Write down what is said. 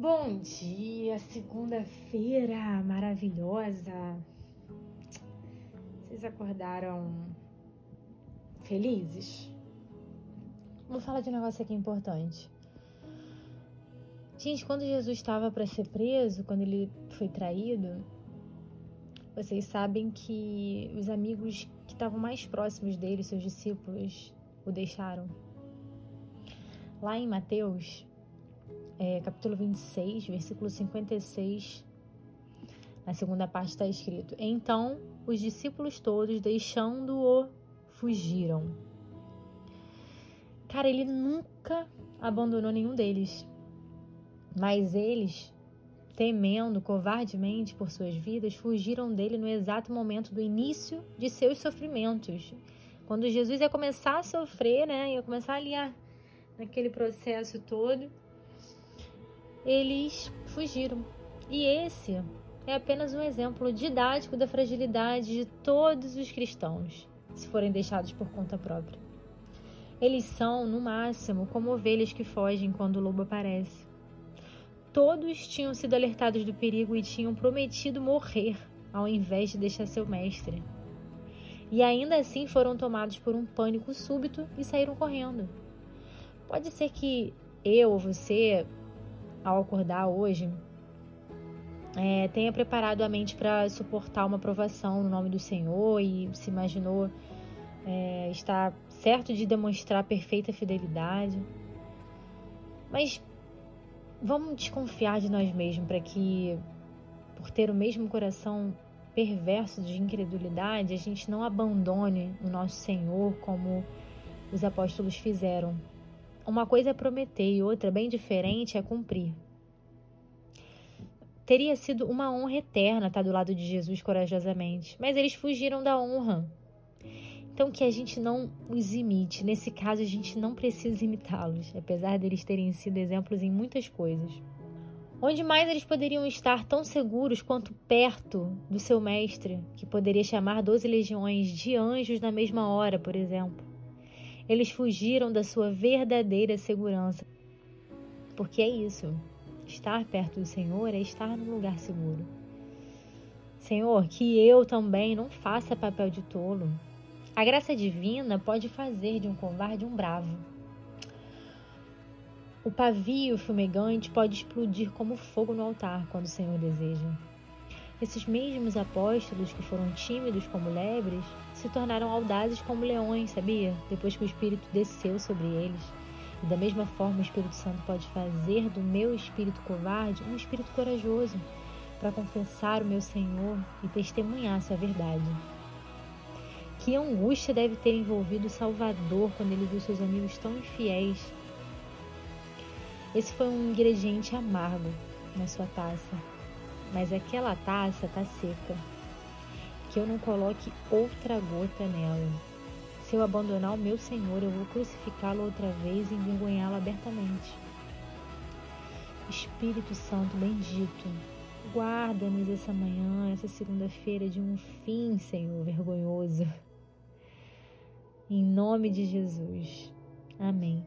Bom dia, segunda-feira maravilhosa. Vocês acordaram felizes? Vou falar de um negócio aqui importante. Gente, quando Jesus estava para ser preso, quando ele foi traído, vocês sabem que os amigos que estavam mais próximos dele, seus discípulos, o deixaram. Lá em Mateus, é, capítulo 26, versículo 56, na segunda parte está escrito: Então os discípulos todos, deixando-o, fugiram. Cara, ele nunca abandonou nenhum deles, mas eles, temendo covardemente por suas vidas, fugiram dele no exato momento do início de seus sofrimentos. Quando Jesus ia começar a sofrer, né, ia começar ali a, naquele processo todo, eles fugiram. E esse é apenas um exemplo didático da fragilidade de todos os cristãos, se forem deixados por conta própria. Eles são, no máximo, como ovelhas que fogem quando o lobo aparece. Todos tinham sido alertados do perigo e tinham prometido morrer ao invés de deixar seu mestre. E ainda assim foram tomados por um pânico súbito e saíram correndo. Pode ser que eu ou você ao acordar hoje, é, tenha preparado a mente para suportar uma provação no nome do Senhor e se imaginou é, estar certo de demonstrar perfeita fidelidade. Mas vamos desconfiar de nós mesmos para que, por ter o mesmo coração perverso de incredulidade, a gente não abandone o nosso Senhor como os apóstolos fizeram uma coisa é prometer e outra, bem diferente, é cumprir. Teria sido uma honra eterna estar do lado de Jesus corajosamente, mas eles fugiram da honra. Então, que a gente não os imite. Nesse caso, a gente não precisa imitá-los, apesar deles terem sido exemplos em muitas coisas. Onde mais eles poderiam estar tão seguros quanto perto do seu mestre, que poderia chamar doze legiões de anjos na mesma hora, por exemplo? Eles fugiram da sua verdadeira segurança. Porque é isso. Estar perto do Senhor é estar num lugar seguro. Senhor, que eu também não faça papel de tolo. A graça divina pode fazer de um covarde um bravo. O pavio fumegante pode explodir como fogo no altar quando o Senhor deseja. Esses mesmos apóstolos que foram tímidos como lebres se tornaram audazes como leões, sabia? Depois que o Espírito desceu sobre eles. E da mesma forma, o Espírito Santo pode fazer do meu espírito covarde um espírito corajoso para confessar o meu Senhor e testemunhar sua verdade. Que angústia deve ter envolvido o Salvador quando ele viu seus amigos tão infiéis. Esse foi um ingrediente amargo na sua taça mas aquela taça tá seca. Que eu não coloque outra gota nela. Se eu abandonar o meu Senhor, eu vou crucificá-lo outra vez e envergonhá-lo abertamente. Espírito Santo bendito, guarda-nos essa manhã, essa segunda-feira de um fim, Senhor, vergonhoso. Em nome de Jesus. Amém.